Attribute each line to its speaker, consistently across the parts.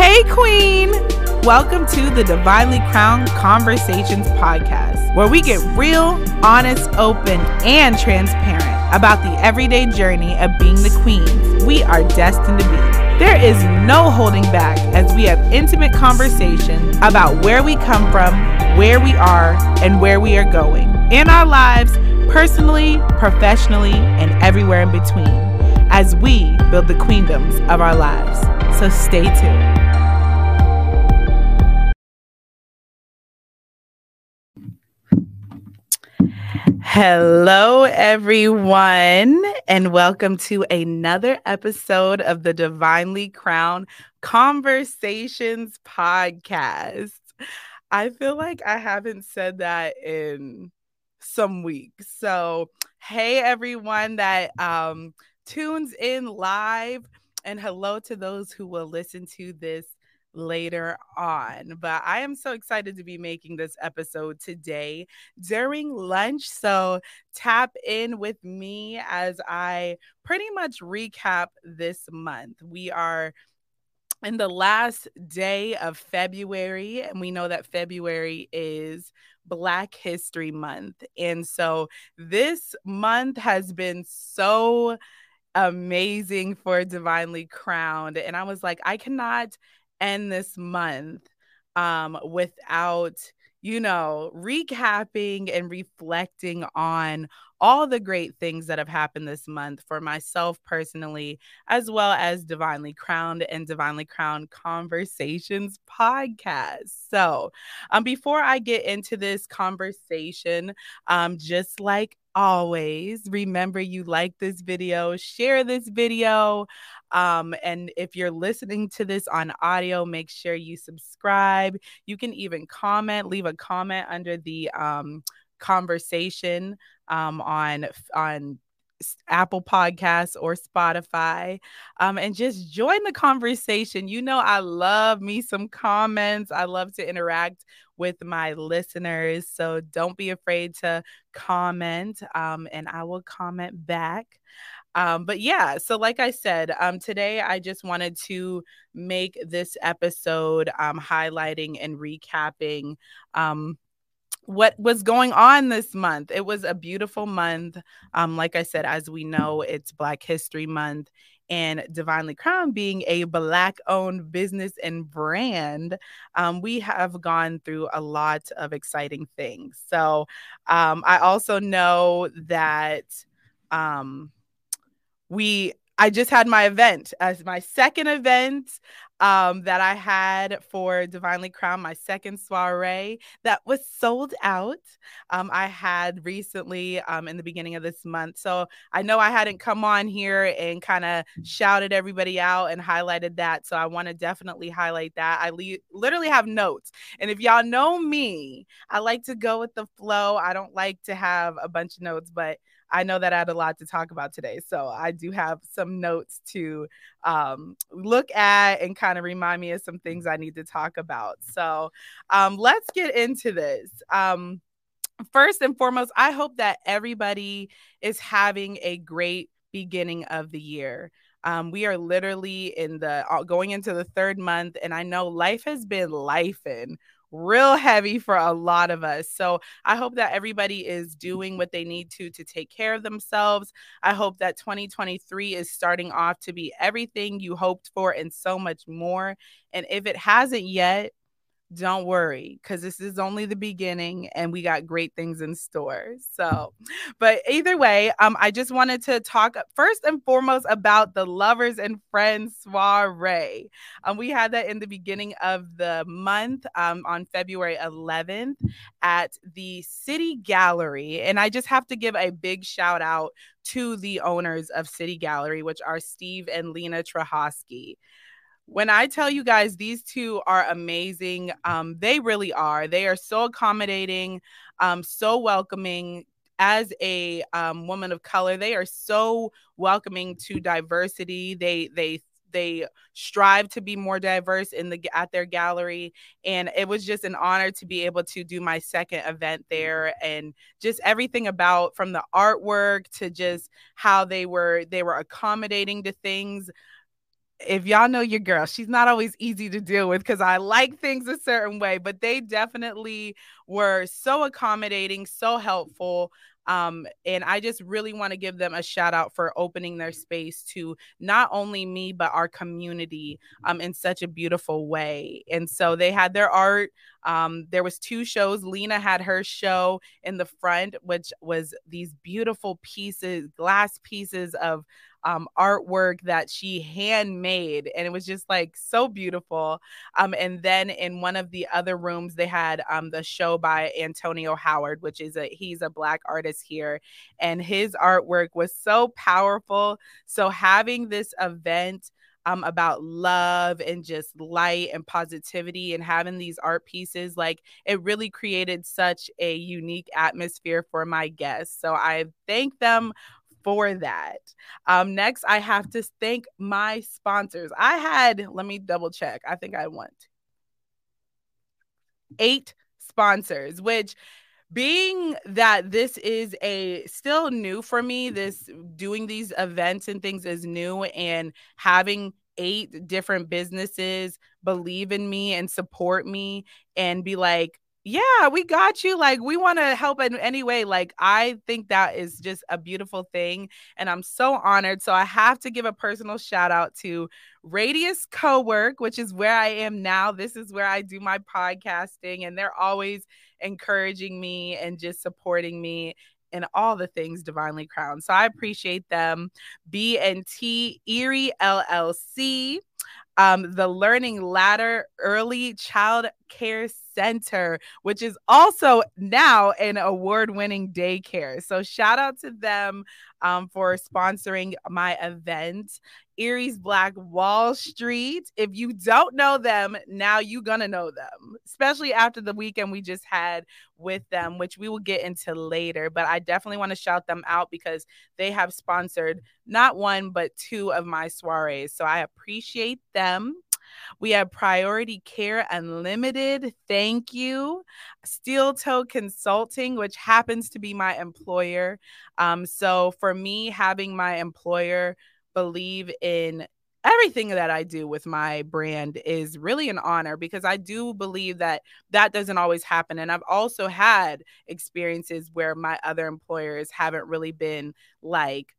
Speaker 1: Hey, Queen! Welcome to the Divinely Crowned Conversations podcast, where we get real, honest, open, and transparent about the everyday journey of being the queens we are destined to be. There is no holding back as we have intimate conversation about where we come from, where we are, and where we are going in our lives, personally, professionally, and everywhere in between, as we build the queendoms of our lives. So stay tuned. Hello, everyone, and welcome to another episode of the Divinely Crowned Conversations podcast. I feel like I haven't said that in some weeks. So, hey, everyone that um, tunes in live, and hello to those who will listen to this later on. But I am so excited to be making this episode today during lunch. So tap in with me as I pretty much recap this month. We are in the last day of February, and we know that February is Black History Month. And so this month has been so amazing for Divinely Crowned. And I was like, I cannot end this month um, without, you know, recapping and reflecting on all the great things that have happened this month for myself personally, as well as Divinely Crowned and Divinely Crowned Conversations podcast. So, um, before I get into this conversation, um, just like always, remember you like this video, share this video. Um, and if you're listening to this on audio, make sure you subscribe. You can even comment, leave a comment under the um, conversation um, on on Apple Podcasts or Spotify, um, and just join the conversation. You know, I love me some comments. I love to interact with my listeners. So don't be afraid to comment, um, and I will comment back. Um, but yeah, so like I said, um, today I just wanted to make this episode um, highlighting and recapping um, what was going on this month. It was a beautiful month. Um, like I said, as we know, it's Black History Month. And Divinely Crowned being a Black owned business and brand, um, we have gone through a lot of exciting things. So um, I also know that um, we I just had my event as my second event um, that I had for Divinely Crowned, my second soiree that was sold out. Um, I had recently um, in the beginning of this month. So I know I hadn't come on here and kind of shouted everybody out and highlighted that. So I want to definitely highlight that. I le- literally have notes. And if y'all know me, I like to go with the flow. I don't like to have a bunch of notes, but I know that I had a lot to talk about today. So I do have some notes to um, look at and kind of remind me of some things I need to talk about. So um, let's get into this. Um, first and foremost, I hope that everybody is having a great beginning of the year. Um, we are literally in the uh, going into the third month, and I know life has been life in real heavy for a lot of us. So I hope that everybody is doing what they need to to take care of themselves. I hope that 2023 is starting off to be everything you hoped for and so much more. And if it hasn't yet, don't worry because this is only the beginning and we got great things in store so but either way um i just wanted to talk first and foremost about the lovers and friends soiree. Um we had that in the beginning of the month um on february 11th at the city gallery and i just have to give a big shout out to the owners of city gallery which are steve and lena Trahosky when I tell you guys these two are amazing, um, they really are. They are so accommodating, um, so welcoming. As a um, woman of color, they are so welcoming to diversity. They they they strive to be more diverse in the at their gallery and it was just an honor to be able to do my second event there and just everything about from the artwork to just how they were they were accommodating to things if y'all know your girl, she's not always easy to deal with because I like things a certain way, but they definitely were so accommodating, so helpful. Um, and I just really want to give them a shout out for opening their space to not only me, but our community um, in such a beautiful way. And so they had their art. Um, there was two shows. Lena had her show in the front, which was these beautiful pieces, glass pieces of um, artwork that she handmade, and it was just like so beautiful. Um, and then in one of the other rooms, they had um, the show by Antonio Howard, which is a he's a black artist here, and his artwork was so powerful. So having this event um, about love and just light and positivity and having these art pieces like it really created such a unique atmosphere for my guests so i thank them for that. Um, next, I have to thank my sponsors. I had, let me double check. I think I want eight sponsors, which being that this is a still new for me, this doing these events and things is new, and having eight different businesses believe in me and support me and be like, yeah, we got you. Like, we want to help in any way. Like, I think that is just a beautiful thing. And I'm so honored. So, I have to give a personal shout out to Radius Co work, which is where I am now. This is where I do my podcasting, and they're always encouraging me and just supporting me in all the things divinely crowned. So I appreciate them. B and T Erie LLC, um, the Learning Ladder Early Child Care Center, which is also now an award winning daycare. So, shout out to them um, for sponsoring my event. Erie's Black Wall Street. If you don't know them, now you're going to know them, especially after the weekend we just had with them, which we will get into later. But I definitely want to shout them out because they have sponsored not one, but two of my soirees. So I appreciate them. We have Priority Care Unlimited. Thank you. Steel Toe Consulting, which happens to be my employer. Um, so for me, having my employer believe in everything that I do with my brand is really an honor because I do believe that that doesn't always happen. And I've also had experiences where my other employers haven't really been like,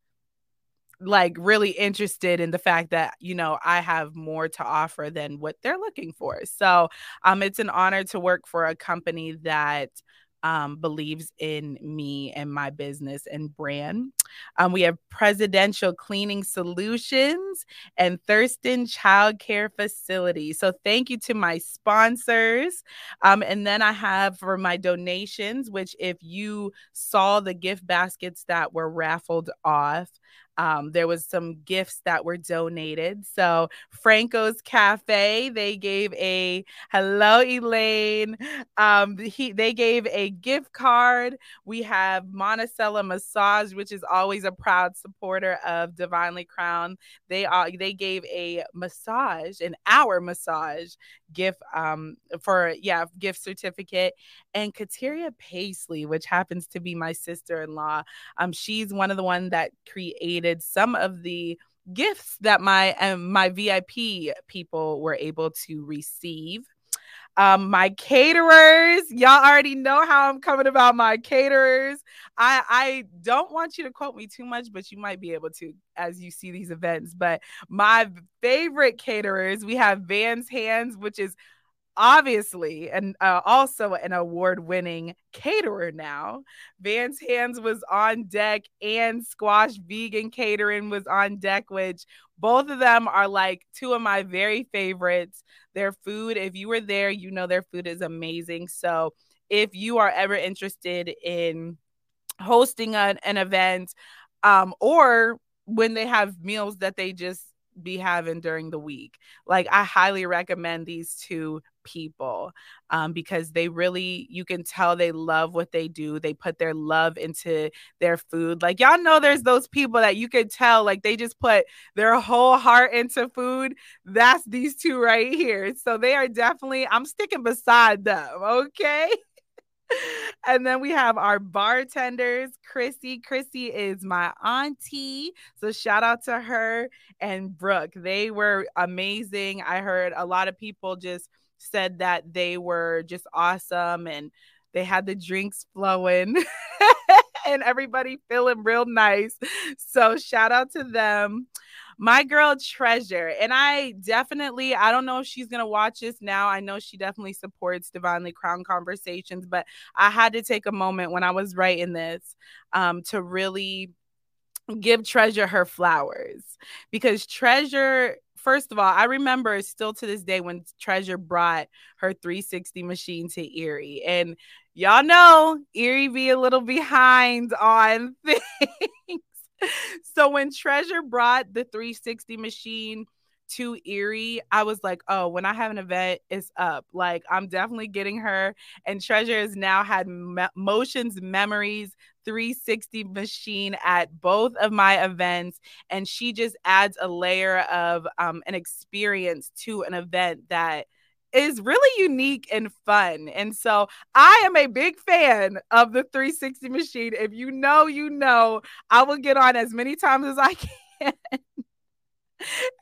Speaker 1: like really interested in the fact that you know I have more to offer than what they're looking for. So um it's an honor to work for a company that um, believes in me and my business and brand. Um, we have Presidential Cleaning Solutions and Thurston Child Care Facility. So thank you to my sponsors. Um, and then I have for my donations, which if you saw the gift baskets that were raffled off, um, there was some gifts that were donated. So Franco's Cafe, they gave a hello Elaine. Um, he they gave a gift card. We have Monticello Massage, which is always a proud supporter of Divinely Crowned. They are they gave a massage, an hour massage gift um for yeah gift certificate and Kateria Paisley which happens to be my sister-in-law um she's one of the one that created some of the gifts that my um, my VIP people were able to receive um, my caterers, y'all already know how I'm coming about my caterers. I I don't want you to quote me too much, but you might be able to as you see these events. But my favorite caterers, we have Van's Hands, which is obviously and uh, also an award-winning caterer now van's hands was on deck and squash vegan catering was on deck which both of them are like two of my very favorites their food if you were there you know their food is amazing so if you are ever interested in hosting an, an event um, or when they have meals that they just be having during the week. Like I highly recommend these two people um, because they really you can tell they love what they do they put their love into their food like y'all know there's those people that you can tell like they just put their whole heart into food that's these two right here so they are definitely i'm sticking beside them okay and then we have our bartenders, Chrissy. Chrissy is my auntie. So shout out to her and Brooke. They were amazing. I heard a lot of people just said that they were just awesome and they had the drinks flowing and everybody feeling real nice. So shout out to them my girl treasure and i definitely i don't know if she's gonna watch this now i know she definitely supports divinely crown conversations but i had to take a moment when i was writing this um, to really give treasure her flowers because treasure first of all i remember still to this day when treasure brought her 360 machine to erie and y'all know erie be a little behind on things so when Treasure brought the 360 machine to Erie, I was like, oh, when I have an event, it's up. Like, I'm definitely getting her. And Treasure has now had me- Motions Memories 360 machine at both of my events. And she just adds a layer of um, an experience to an event that is really unique and fun. And so I am a big fan of the 360 machine. If you know, you know, I will get on as many times as I can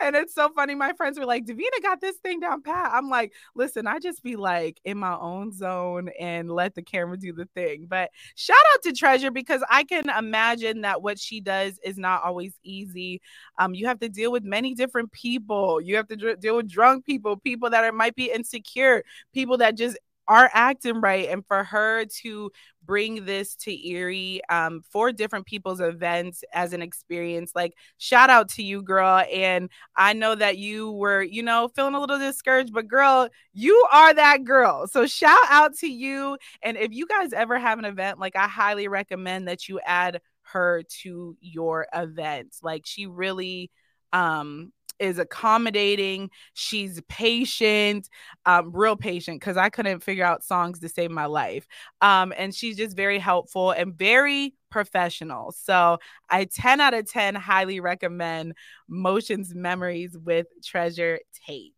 Speaker 1: and it's so funny. My friends were like, Davina got this thing down pat. I'm like, listen, I just be like in my own zone and let the camera do the thing. But shout out to Treasure because I can imagine that what she does is not always easy. Um, you have to deal with many different people. You have to dr- deal with drunk people, people that are might be insecure, people that just are acting right and for her to bring this to Erie um, for different people's events as an experience. Like, shout out to you, girl. And I know that you were, you know, feeling a little discouraged, but girl, you are that girl. So, shout out to you. And if you guys ever have an event, like, I highly recommend that you add her to your event. Like, she really um is accommodating. She's patient, um, real patient, because I couldn't figure out songs to save my life. Um, and she's just very helpful and very professional. So I 10 out of 10 highly recommend Motions Memories with Treasure Tate.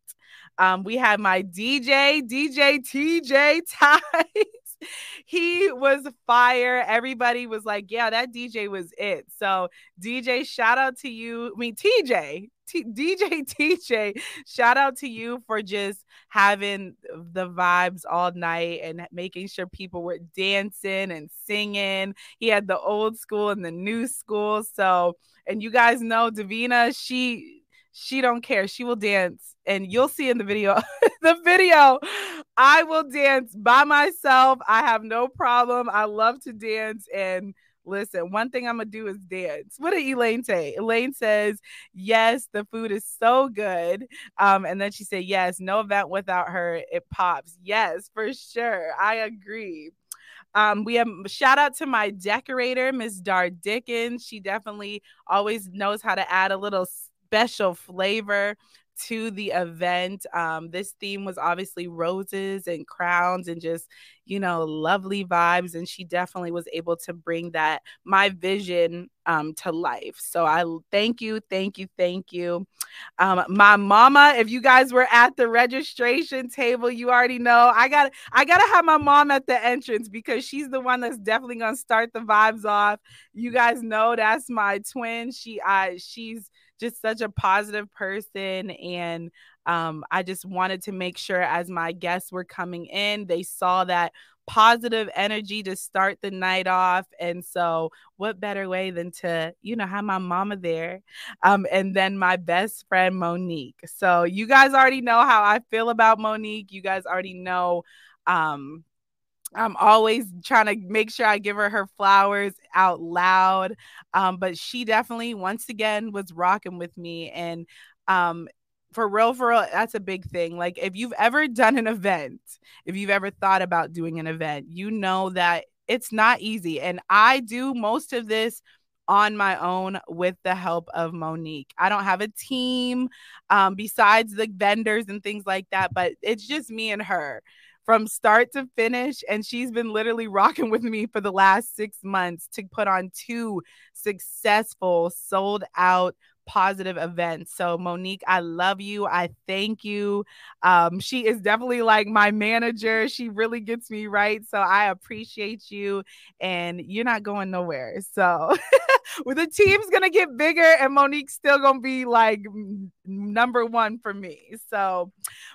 Speaker 1: Um, we have my DJ, DJ TJ Tice. he was fire. Everybody was like, yeah, that DJ was it. So, DJ, shout out to you. I mean, TJ, T- DJ TJ, shout out to you for just having the vibes all night and making sure people were dancing and singing. He had the old school and the new school. So, and you guys know Davina, she she don't care. She will dance and you'll see in the video. the video, I will dance by myself. I have no problem. I love to dance and Listen, one thing I'm gonna do is dance. What did Elaine say? Elaine says, Yes, the food is so good. Um, and then she said, Yes, no event without her, it pops. Yes, for sure. I agree. Um, we have shout out to my decorator, Miss Dar Dickens. She definitely always knows how to add a little special flavor to the event. Um, this theme was obviously roses and crowns and just, you know, lovely vibes. And she definitely was able to bring that, my vision um, to life. So I thank you, thank you, thank you. Um, my mama, if you guys were at the registration table, you already know I got I gotta have my mom at the entrance because she's the one that's definitely gonna start the vibes off. You guys know that's my twin. She I she's just such a positive person and um, I just wanted to make sure as my guests were coming in, they saw that positive energy to start the night off. And so, what better way than to, you know, have my mama there um, and then my best friend, Monique. So, you guys already know how I feel about Monique. You guys already know. Um, I'm always trying to make sure I give her her flowers out loud. Um, but she definitely, once again, was rocking with me. And um, for real, for real, that's a big thing. Like, if you've ever done an event, if you've ever thought about doing an event, you know that it's not easy. And I do most of this on my own with the help of Monique. I don't have a team um, besides the vendors and things like that, but it's just me and her from start to finish. And she's been literally rocking with me for the last six months to put on two successful, sold out positive events. So, Monique, I love you. I thank you. Um, she is definitely like my manager. She really gets me right. So, I appreciate you, and you're not going nowhere. So, the team's gonna get bigger, and Monique's still gonna be like number one for me. So,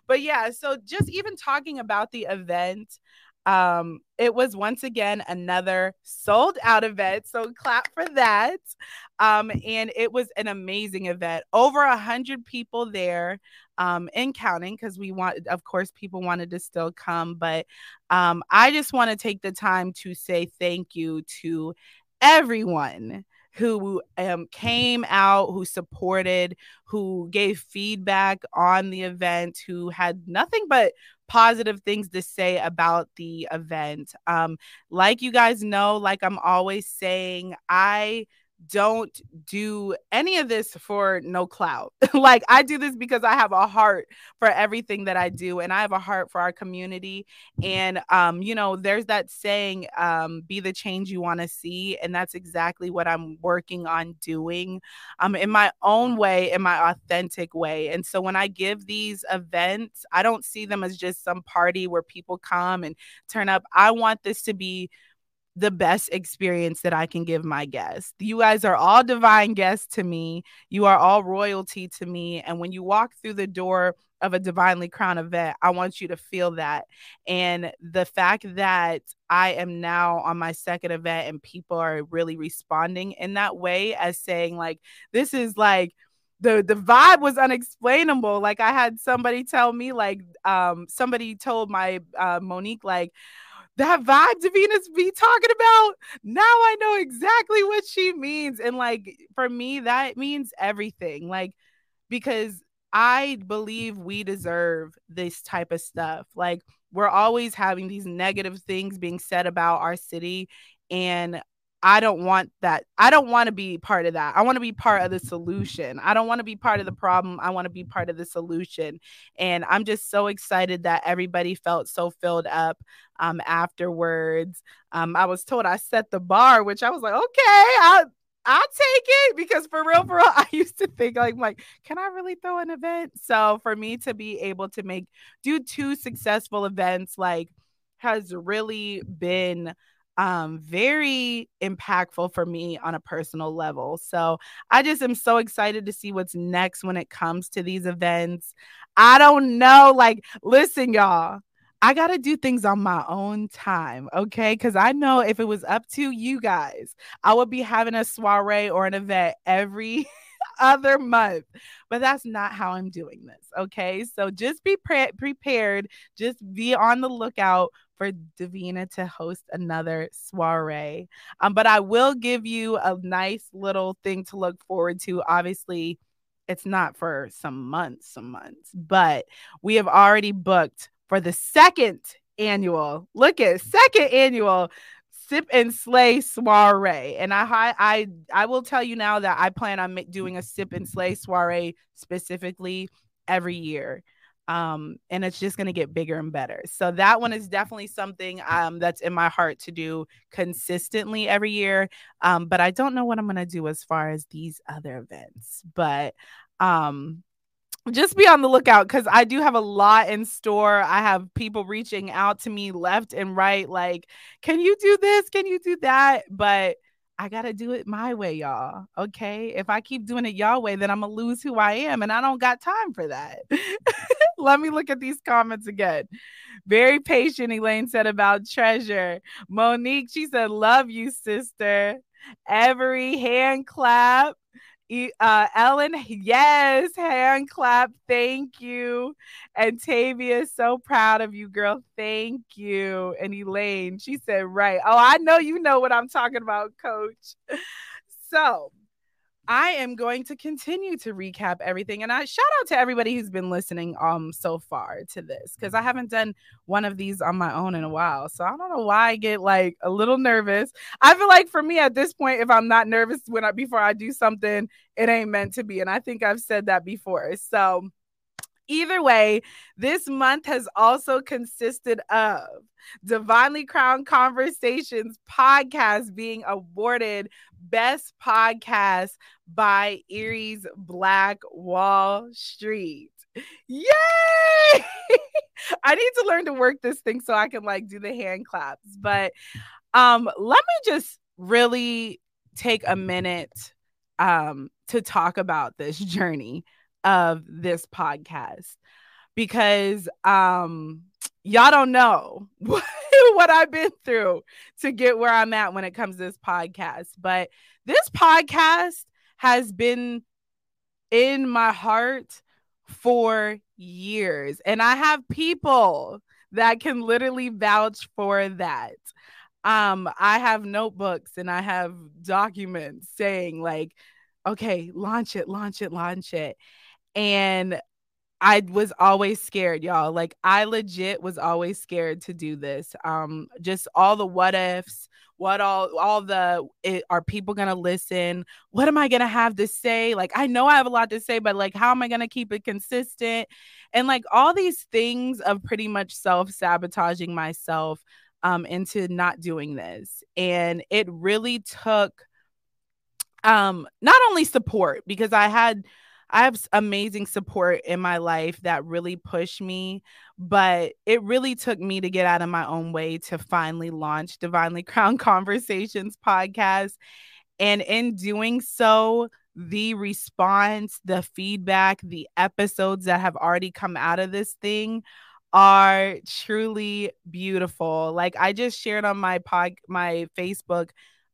Speaker 1: but yeah, so just even talking about the event, um, it was once again another sold out event. So clap for that. Um, and it was an amazing event. Over a hundred people there, um, and counting because we want, of course, people wanted to still come. But um, I just want to take the time to say thank you to everyone who um, came out, who supported, who gave feedback on the event, who had nothing but positive things to say about the event. Um, like you guys know, like I'm always saying, I don't do any of this for no clout. like I do this because I have a heart for everything that I do and I have a heart for our community and um you know there's that saying um be the change you want to see and that's exactly what I'm working on doing um in my own way in my authentic way. And so when I give these events, I don't see them as just some party where people come and turn up. I want this to be the best experience that I can give my guests. You guys are all divine guests to me. You are all royalty to me. And when you walk through the door of a divinely crowned event, I want you to feel that. And the fact that I am now on my second event and people are really responding in that way as saying, like, this is like, the the vibe was unexplainable like i had somebody tell me like um somebody told my uh monique like that vibe Davina's be talking about. Now I know exactly what she means. And like for me, that means everything. Like, because I believe we deserve this type of stuff. Like, we're always having these negative things being said about our city. And I don't want that. I don't want to be part of that. I want to be part of the solution. I don't want to be part of the problem. I want to be part of the solution. And I'm just so excited that everybody felt so filled up um, afterwards. Um, I was told I set the bar, which I was like, okay, I I'll take it because for real, for real, I used to think like, like, can I really throw an event? So for me to be able to make do two successful events, like, has really been um, very impactful for me on a personal level. So I just am so excited to see what's next when it comes to these events. I don't know. Like, listen, y'all, I got to do things on my own time. Okay. Cause I know if it was up to you guys, I would be having a soiree or an event every other month. But that's not how I'm doing this. Okay. So just be pre- prepared. Just be on the lookout for Davina to host another soiree. Um, but I will give you a nice little thing to look forward to. Obviously, it's not for some months, some months, but we have already booked for the second annual. Look at second annual sip and slay soiree and i i i will tell you now that i plan on doing a sip and slay soiree specifically every year um, and it's just going to get bigger and better. So that one is definitely something um, that's in my heart to do consistently every year. Um, but I don't know what I'm going to do as far as these other events. But um, just be on the lookout because I do have a lot in store. I have people reaching out to me left and right, like, can you do this? Can you do that? But I got to do it my way, y'all. Okay. If I keep doing it y'all way, then I'm going to lose who I am. And I don't got time for that. Let me look at these comments again. Very patient, Elaine said about treasure. Monique, she said, Love you, sister. Every hand clap. Uh, Ellen, yes, hand clap. Thank you. And Tavia is so proud of you, girl. Thank you. And Elaine, she said, right. Oh, I know you know what I'm talking about, coach. So I am going to continue to recap everything. And I shout out to everybody who's been listening um so far to this because I haven't done one of these on my own in a while. So I don't know why I get like a little nervous. I feel like for me at this point, if I'm not nervous when I before I do something, it ain't meant to be. And I think I've said that before. So Either way, this month has also consisted of Divinely Crowned Conversations podcast being awarded Best Podcast by Erie's Black Wall Street. Yay! I need to learn to work this thing so I can like do the hand claps. But um let me just really take a minute um to talk about this journey of this podcast because um y'all don't know what I've been through to get where I'm at when it comes to this podcast. But this podcast has been in my heart for years. And I have people that can literally vouch for that. Um, I have notebooks and I have documents saying, like, okay, launch it, launch it, launch it. And I was always scared, y'all. Like I legit was always scared to do this. Um, just all the what ifs, what all all the it, are people gonna listen? What am I gonna have to say? Like I know I have a lot to say, but like how am I gonna keep it consistent? And like all these things of pretty much self sabotaging myself um into not doing this. And it really took um not only support because I had I have amazing support in my life that really pushed me, but it really took me to get out of my own way to finally launch Divinely Crowned Conversations podcast. And in doing so, the response, the feedback, the episodes that have already come out of this thing are truly beautiful. Like I just shared on my pod my Facebook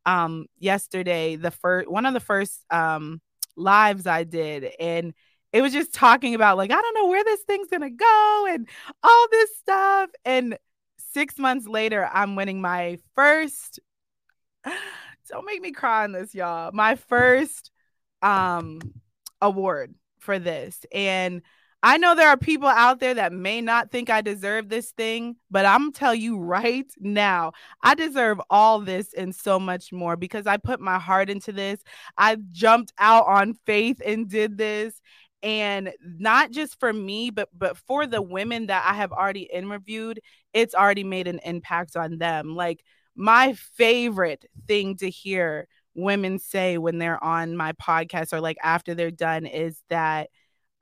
Speaker 1: um yesterday the first one of the first um lives I did. And it was just talking about, like, I don't know where this thing's going to go and all this stuff. And six months later, I'm winning my first. Don't make me cry on this, y'all. My first um award for this. And I know there are people out there that may not think I deserve this thing, but I'm tell you right now, I deserve all this and so much more because I put my heart into this. I jumped out on faith and did this and not just for me but but for the women that I have already interviewed, it's already made an impact on them. Like my favorite thing to hear women say when they're on my podcast or like after they're done is that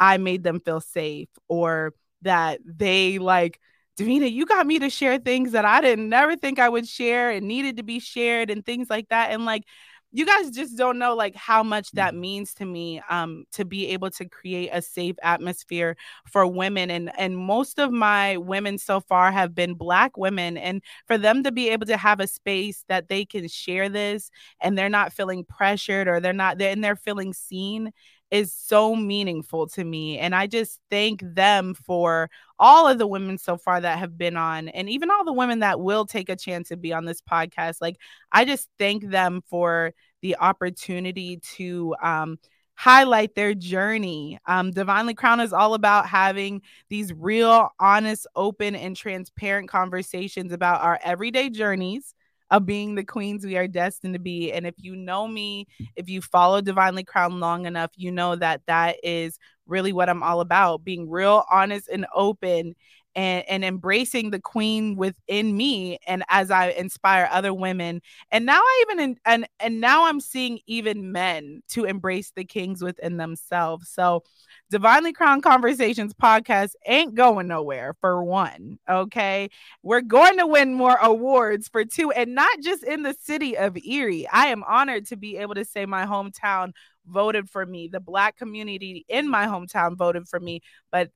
Speaker 1: I made them feel safe or that they like, Davina, you got me to share things that I didn't never think I would share and needed to be shared and things like that. And like, you guys just don't know like how much that means to me um to be able to create a safe atmosphere for women and and most of my women so far have been black women and for them to be able to have a space that they can share this and they're not feeling pressured or they're not they're, and they're feeling seen is so meaningful to me. And I just thank them for all of the women so far that have been on, and even all the women that will take a chance to be on this podcast. Like, I just thank them for the opportunity to, um, highlight their journey. Um, Divinely Crown is all about having these real, honest, open, and transparent conversations about our everyday journeys of being the queens we are destined to be. And if you know me, if you follow Divinely Crowned long enough, you know that that is really what I'm all about being real, honest, and open. And, and embracing the queen within me and as i inspire other women and now i even and and now i'm seeing even men to embrace the kings within themselves so Divinely Crowned Conversations podcast ain't going nowhere for one. Okay. We're going to win more awards for two, and not just in the city of Erie. I am honored to be able to say my hometown voted for me. The Black community in my hometown voted for me. But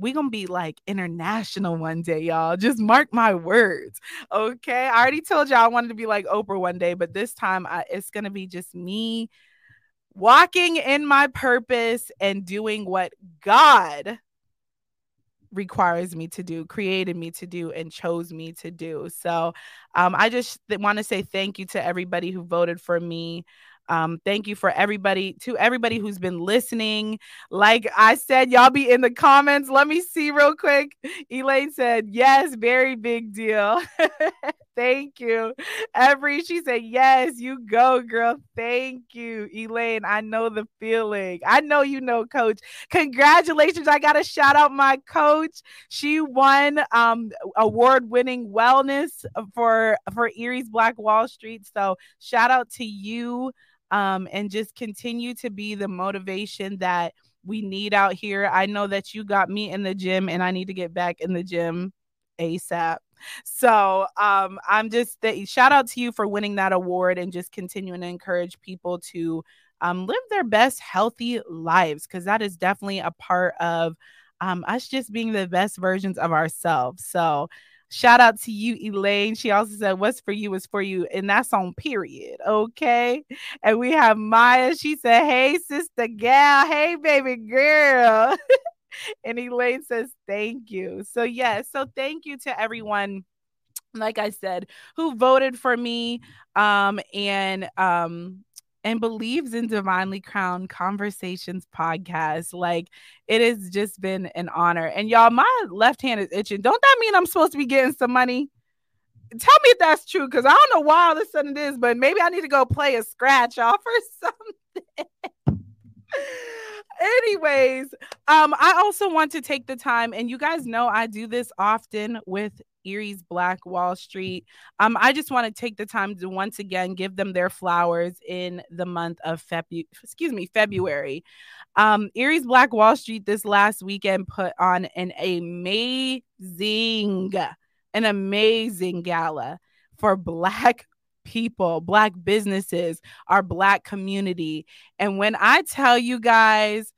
Speaker 1: we gonna be like international one day, y'all. Just mark my words. Okay. I already told y'all I wanted to be like Oprah one day, but this time I, it's gonna be just me walking in my purpose and doing what God requires me to do, created me to do, and chose me to do. So um, I just th- want to say thank you to everybody who voted for me. Um, thank you for everybody to everybody who's been listening. Like I said, y'all be in the comments. Let me see real quick. Elaine said, yes, very big deal. Thank you. Every she said, Yes, you go, girl. Thank you, Elaine. I know the feeling. I know you know, coach. Congratulations. I gotta shout out my coach. She won um award-winning wellness for for Erie's Black Wall Street. So shout out to you. Um, and just continue to be the motivation that we need out here. I know that you got me in the gym and I need to get back in the gym ASAP. So um, I'm just th- shout out to you for winning that award and just continuing to encourage people to um, live their best healthy lives because that is definitely a part of um, us just being the best versions of ourselves. So shout out to you, Elaine. She also said, What's for you is for you. And that's on period. Okay. And we have Maya. She said, Hey, sister gal. Hey, baby girl. and Elaine says, Thank you. So, yes. Yeah, so, thank you to everyone like I said, who voted for me um and um and believes in Divinely Crowned Conversations podcast. Like it has just been an honor. And y'all, my left hand is itching. Don't that mean I'm supposed to be getting some money? Tell me if that's true, because I don't know why all of a sudden it is, but maybe I need to go play a scratch off or something. anyways um i also want to take the time and you guys know i do this often with erie's black wall street um i just want to take the time to once again give them their flowers in the month of february excuse me february um erie's black wall street this last weekend put on an amazing an amazing gala for black people, Black businesses, our Black community. And when I tell you guys,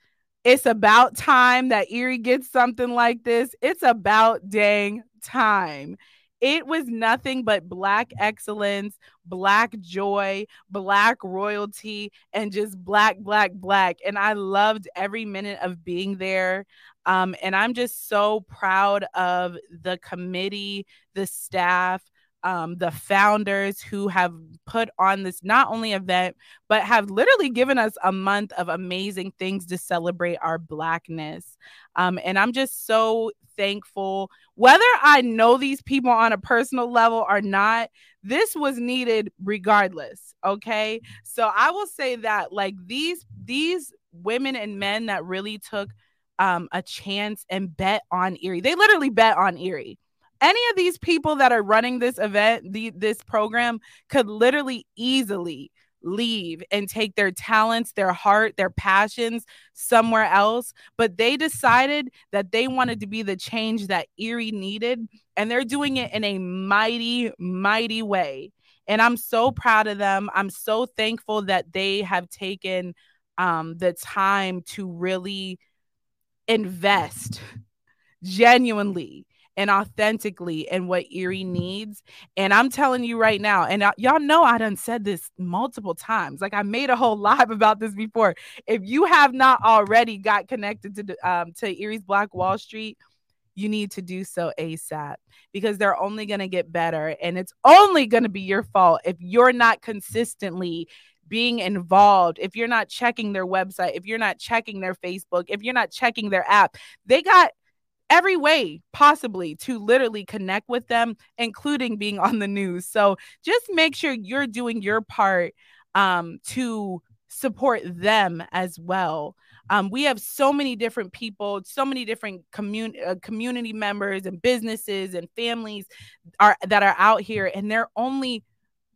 Speaker 1: it's about time that Erie gets something like this, it's about dang time. It was nothing but Black excellence, Black joy, Black royalty, and just Black, Black, Black. And I loved every minute of being there. Um, and I'm just so proud of the committee, the staff, um, the founders who have put on this not only event, but have literally given us a month of amazing things to celebrate our Blackness. Um, and I'm just so thankful. Whether I know these people on a personal level or not, this was needed regardless. Okay. So I will say that like these, these women and men that really took um, a chance and bet on Erie, they literally bet on Erie any of these people that are running this event, the, this program, could literally easily leave and take their talents, their heart, their passions somewhere else. But they decided that they wanted to be the change that Erie needed. And they're doing it in a mighty, mighty way. And I'm so proud of them. I'm so thankful that they have taken um, the time to really invest genuinely and authentically and what Erie needs. And I'm telling you right now, and I, y'all know I done said this multiple times. Like I made a whole live about this before. If you have not already got connected to um, to Erie's Black Wall Street, you need to do so ASAP because they're only going to get better. And it's only going to be your fault if you're not consistently being involved, if you're not checking their website, if you're not checking their Facebook, if you're not checking their app. They got every way possibly to literally connect with them, including being on the news. So just make sure you're doing your part um, to support them as well. Um, we have so many different people, so many different community uh, community members and businesses and families are that are out here, and they're only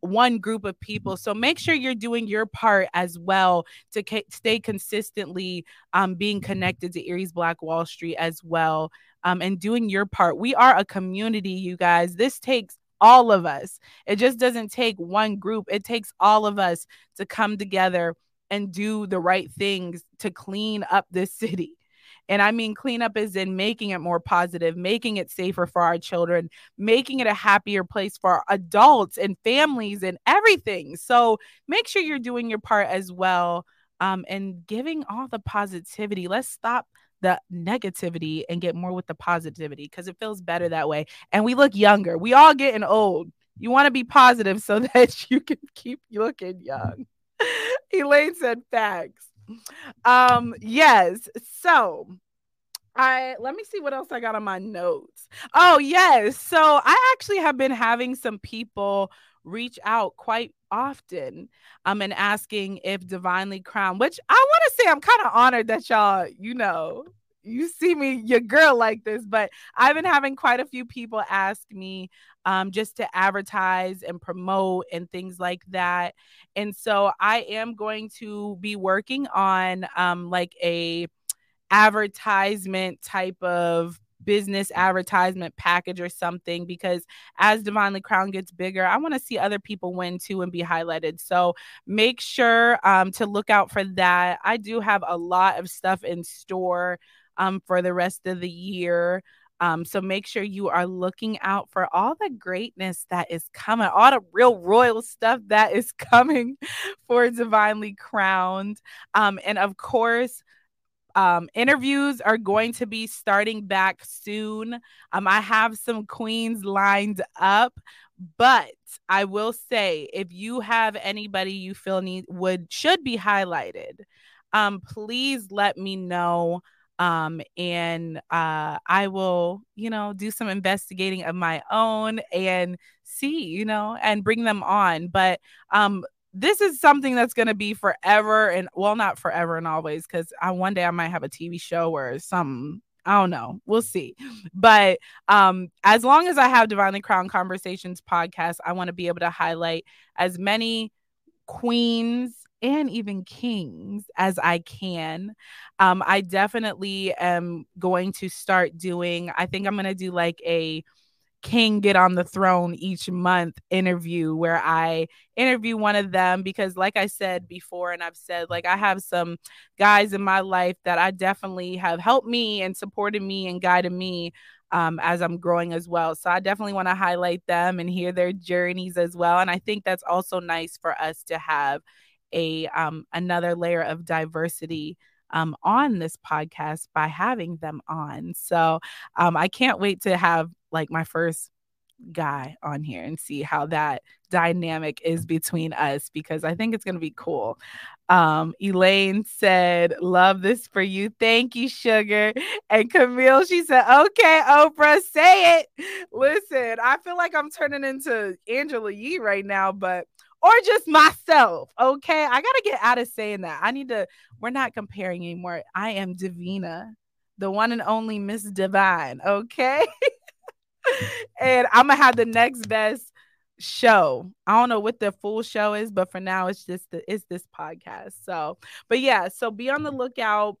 Speaker 1: one group of people. So make sure you're doing your part as well to ca- stay consistently um, being connected to Erie's Black Wall Street as well um, and doing your part. We are a community, you guys. This takes all of us. It just doesn't take one group, it takes all of us to come together and do the right things to clean up this city. And I mean, cleanup is in making it more positive, making it safer for our children, making it a happier place for adults and families and everything. So make sure you're doing your part as well um, and giving all the positivity. Let's stop the negativity and get more with the positivity because it feels better that way. And we look younger. We all getting old. You want to be positive so that you can keep looking young. Elaine said facts. Um, yes. So I let me see what else I got on my notes. Oh, yes. So I actually have been having some people reach out quite often um and asking if divinely crowned which i want to say i'm kind of honored that y'all you know you see me your girl like this but i've been having quite a few people ask me um, just to advertise and promote and things like that and so i am going to be working on um, like a advertisement type of business advertisement package or something because as Divinely Crown gets bigger, I want to see other people win too and be highlighted. So make sure um, to look out for that. I do have a lot of stuff in store um, for the rest of the year. Um, so make sure you are looking out for all the greatness that is coming, all the real royal stuff that is coming for Divinely Crowned. Um, and of course, um, interviews are going to be starting back soon. Um, I have some queens lined up, but I will say if you have anybody you feel need would should be highlighted, um, please let me know. Um, and uh, I will, you know, do some investigating of my own and see, you know, and bring them on. But um, this is something that's going to be forever and well not forever and always because i one day i might have a tv show or some i don't know we'll see but um as long as i have divinely crown conversations podcast i want to be able to highlight as many queens and even kings as I can. Um, I definitely am going to start doing, I think I'm going to do like a king get on the throne each month interview where I interview one of them because like I said before and I've said like I have some guys in my life that I definitely have helped me and supported me and guided me um, as I'm growing as well. So I definitely want to highlight them and hear their journeys as well. And I think that's also nice for us to have a um, another layer of diversity um, on this podcast by having them on. So um, I can't wait to have like my first guy on here and see how that dynamic is between us because I think it's going to be cool. Um, Elaine said, Love this for you. Thank you, sugar. And Camille, she said, Okay, Oprah, say it. Listen, I feel like I'm turning into Angela Yee right now, but or just myself. Okay. I got to get out of saying that. I need to, we're not comparing anymore. I am Divina, the one and only Miss Divine. Okay. and I'm to have the next best show. I don't know what the full show is, but for now it's just the, it's this podcast. So, but yeah, so be on the lookout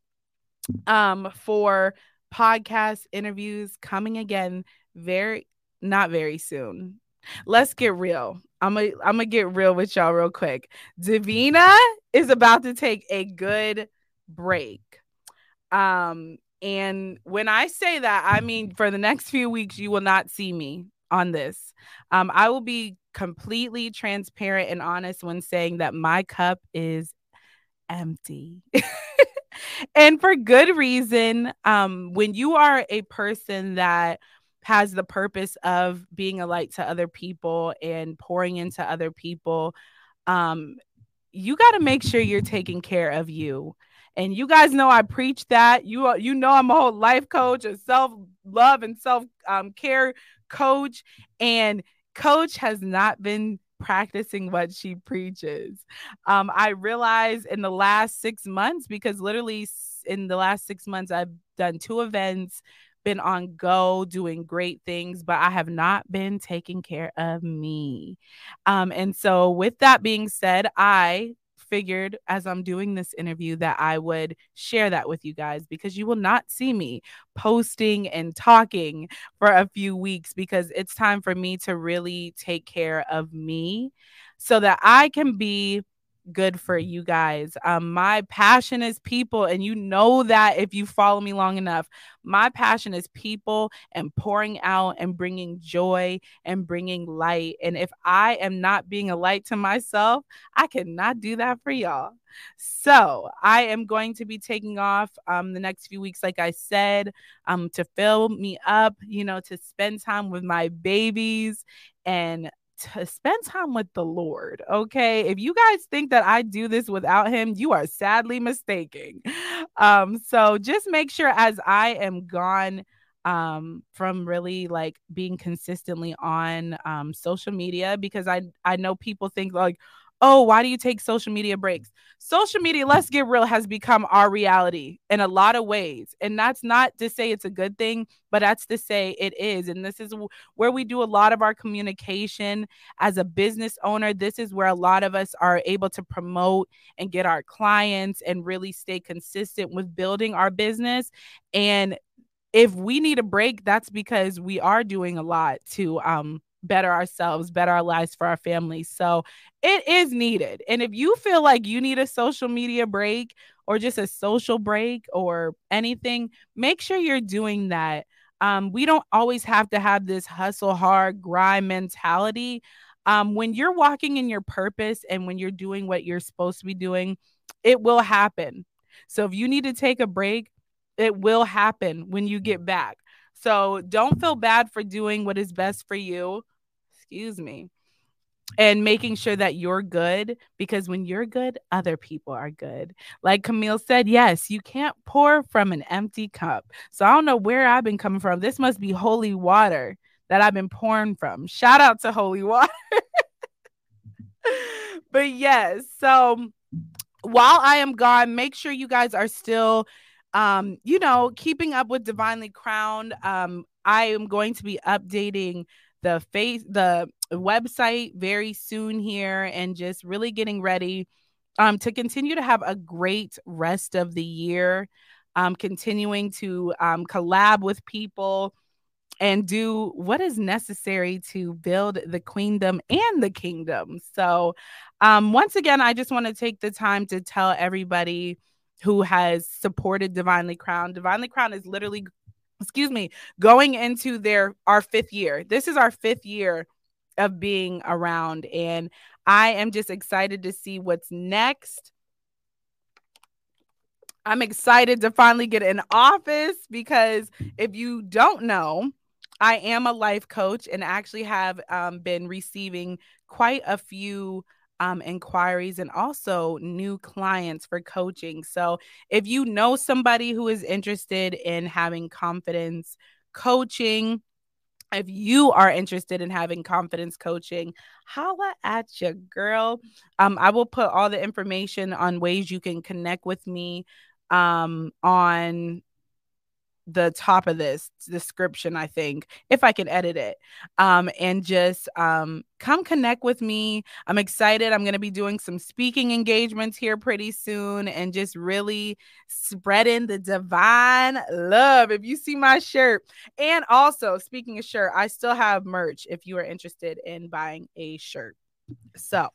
Speaker 1: um for podcast interviews coming again very not very soon. Let's get real. I'm gonna I'm gonna get real with y'all real quick. Divina is about to take a good break. Um, and when I say that, I mean for the next few weeks, you will not see me on this. Um, I will be completely transparent and honest when saying that my cup is empty. and for good reason. Um, when you are a person that has the purpose of being a light to other people and pouring into other people, um, you got to make sure you're taking care of you. And you guys know I preach that. You you know I'm a whole life coach, a self love and self um, care coach, and coach has not been practicing what she preaches. Um, I realized in the last six months because literally in the last six months I've done two events been on go doing great things, but I have not been taking care of me. Um, and so, with that being said, I figured as I'm doing this interview that I would share that with you guys because you will not see me posting and talking for a few weeks because it's time for me to really take care of me so that I can be good for you guys. Um, my passion is people, and you know that if you follow me long enough. My passion is people and pouring out and bringing joy and bringing light. And if I am not being a light to myself, I cannot do that for y'all. So I am going to be taking off um, the next few weeks, like I said, um, to fill me up, you know, to spend time with my babies and to spend time with the Lord. Okay. If you guys think that I do this without him, you are sadly mistaken. um, so just make sure as I am gone um, from really like being consistently on um, social media because I I know people think like, oh, why do you take social media breaks? Social media, let's get real, has become our reality in a lot of ways. And that's not to say it's a good thing, but that's to say it is. And this is where we do a lot of our communication as a business owner. This is where a lot of us are able to promote and get our clients and really stay consistent with building our business. And if we need a break, that's because we are doing a lot to um better ourselves, better our lives for our families. So it is needed. And if you feel like you need a social media break or just a social break or anything, make sure you're doing that. Um, we don't always have to have this hustle hard, grind mentality. Um, when you're walking in your purpose and when you're doing what you're supposed to be doing, it will happen. So if you need to take a break, it will happen when you get back. So don't feel bad for doing what is best for you. Excuse me. And making sure that you're good because when you're good, other people are good. Like Camille said, yes, you can't pour from an empty cup. So I don't know where I've been coming from. This must be holy water that I've been pouring from. Shout out to holy water. but yes, so while I am gone, make sure you guys are still um, you know, keeping up with Divinely Crowned. Um, I am going to be updating the face the website very soon here and just really getting ready um to continue to have a great rest of the year. Um, continuing to um, collab with people and do what is necessary to build the queendom and the kingdom. So, um, once again, I just want to take the time to tell everybody who has supported Divinely Crowned. Divinely Crowned is literally, excuse me, going into their our fifth year. This is our fifth year of being around, and I am just excited to see what's next. I'm excited to finally get an office because if you don't know, I am a life coach and actually have um, been receiving quite a few um, inquiries and also new clients for coaching. So, if you know somebody who is interested in having confidence coaching, if you are interested in having confidence coaching, holla at your girl. Um, I will put all the information on ways you can connect with me um, on the top of this description, I think, if I can edit it. Um, and just um, come connect with me. I'm excited. I'm going to be doing some speaking engagements here pretty soon and just really spreading the divine love. If you see my shirt, and also speaking of shirt, I still have merch if you are interested in buying a shirt. So,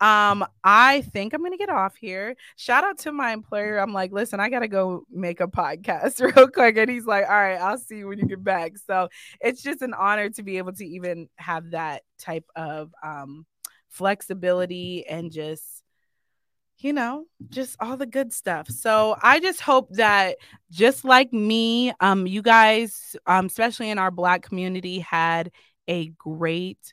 Speaker 1: um, I think I'm gonna get off here. Shout out to my employer. I'm like, listen, I gotta go make a podcast real quick. And he's like, All right, I'll see you when you get back. So it's just an honor to be able to even have that type of um flexibility and just you know, just all the good stuff. So I just hope that just like me, um, you guys, um, especially in our black community, had a great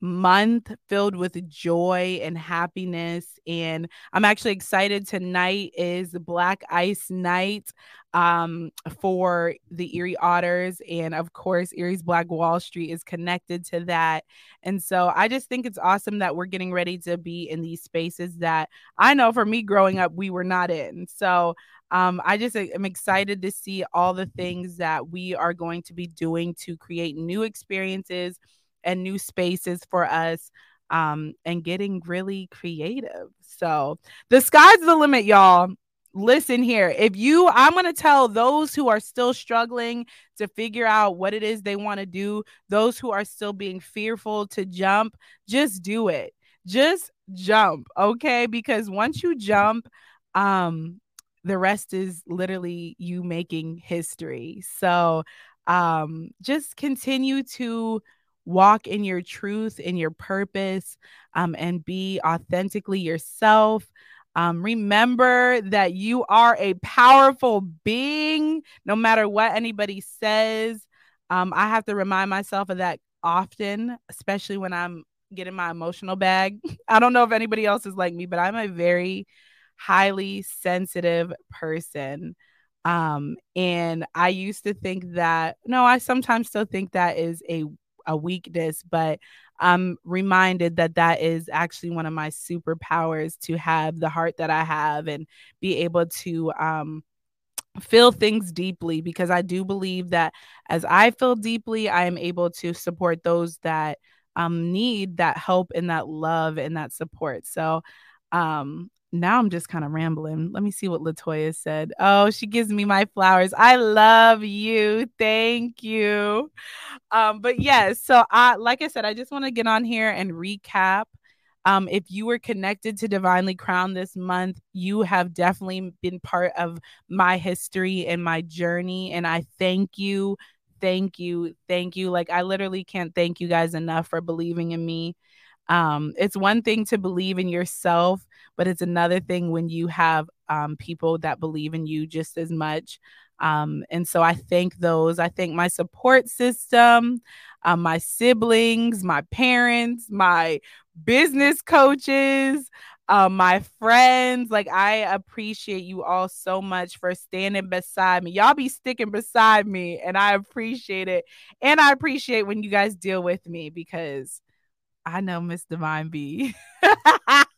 Speaker 1: month filled with joy and happiness. And I'm actually excited. Tonight is Black Ice Night um, for the Erie Otters. And of course, Erie's Black Wall Street is connected to that. And so I just think it's awesome that we're getting ready to be in these spaces that I know for me growing up, we were not in. So um, I just am excited to see all the things that we are going to be doing to create new experiences and new spaces for us um, and getting really creative. So the sky's the limit, y'all. Listen here. If you, I'm going to tell those who are still struggling to figure out what it is they want to do, those who are still being fearful to jump, just do it. Just jump, okay? Because once you jump, um, the rest is literally you making history. So, um, just continue to walk in your truth, in your purpose, um, and be authentically yourself. Um, remember that you are a powerful being, no matter what anybody says. Um, I have to remind myself of that often, especially when I'm getting my emotional bag. I don't know if anybody else is like me, but I'm a very highly sensitive person. Um, and I used to think that, no, I sometimes still think that is a, a weakness, but I'm reminded that that is actually one of my superpowers to have the heart that I have and be able to um, feel things deeply because I do believe that as I feel deeply, I am able to support those that um, need that help and that love and that support. So um, now I'm just kind of rambling. Let me see what Latoya said. Oh, she gives me my flowers. I love you. Thank you. Um, but yes, so I like I said, I just want to get on here and recap. Um, if you were connected to Divinely Crowned this month, you have definitely been part of my history and my journey. And I thank you, thank you, thank you. Like, I literally can't thank you guys enough for believing in me. Um, it's one thing to believe in yourself, but it's another thing when you have um, people that believe in you just as much. Um, and so I thank those. I thank my support system, um, my siblings, my parents, my business coaches, uh, my friends. Like, I appreciate you all so much for standing beside me. Y'all be sticking beside me, and I appreciate it. And I appreciate when you guys deal with me because I know Miss Divine B.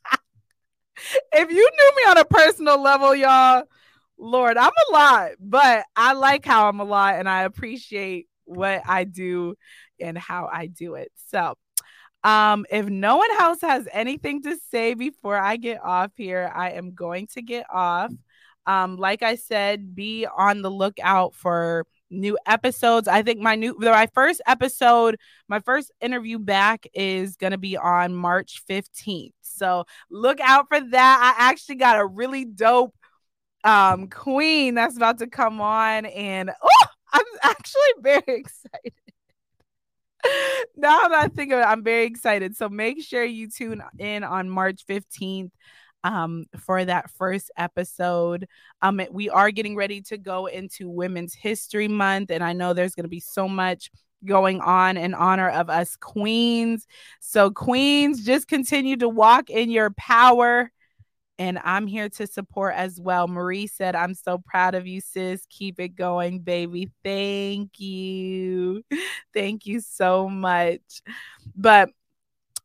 Speaker 1: if you knew me on a personal level, y'all, Lord, I'm a lot, but I like how I'm a lot and I appreciate what I do and how I do it. So, um, if no one else has anything to say before I get off here, I am going to get off. Um, like I said, be on the lookout for new episodes. I think my new my first episode, my first interview back is going to be on March 15th. So look out for that. I actually got a really dope um queen that's about to come on and oh, I'm actually very excited. now that I think of it, I'm very excited. So make sure you tune in on March 15th um, for that first episode. Um, we are getting ready to go into Women's History Month, and I know there's going to be so much going on in honor of us queens. So, queens, just continue to walk in your power. And I'm here to support as well. Marie said, I'm so proud of you, sis. Keep it going, baby. Thank you. Thank you so much. But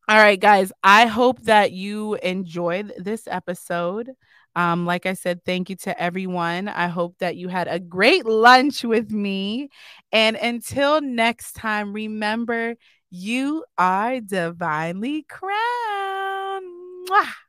Speaker 1: all right, guys, I hope that you enjoyed this episode. Um, like I said, thank you to everyone. I hope that you had a great lunch with me. And until next time, remember you are divinely crowned. Mwah!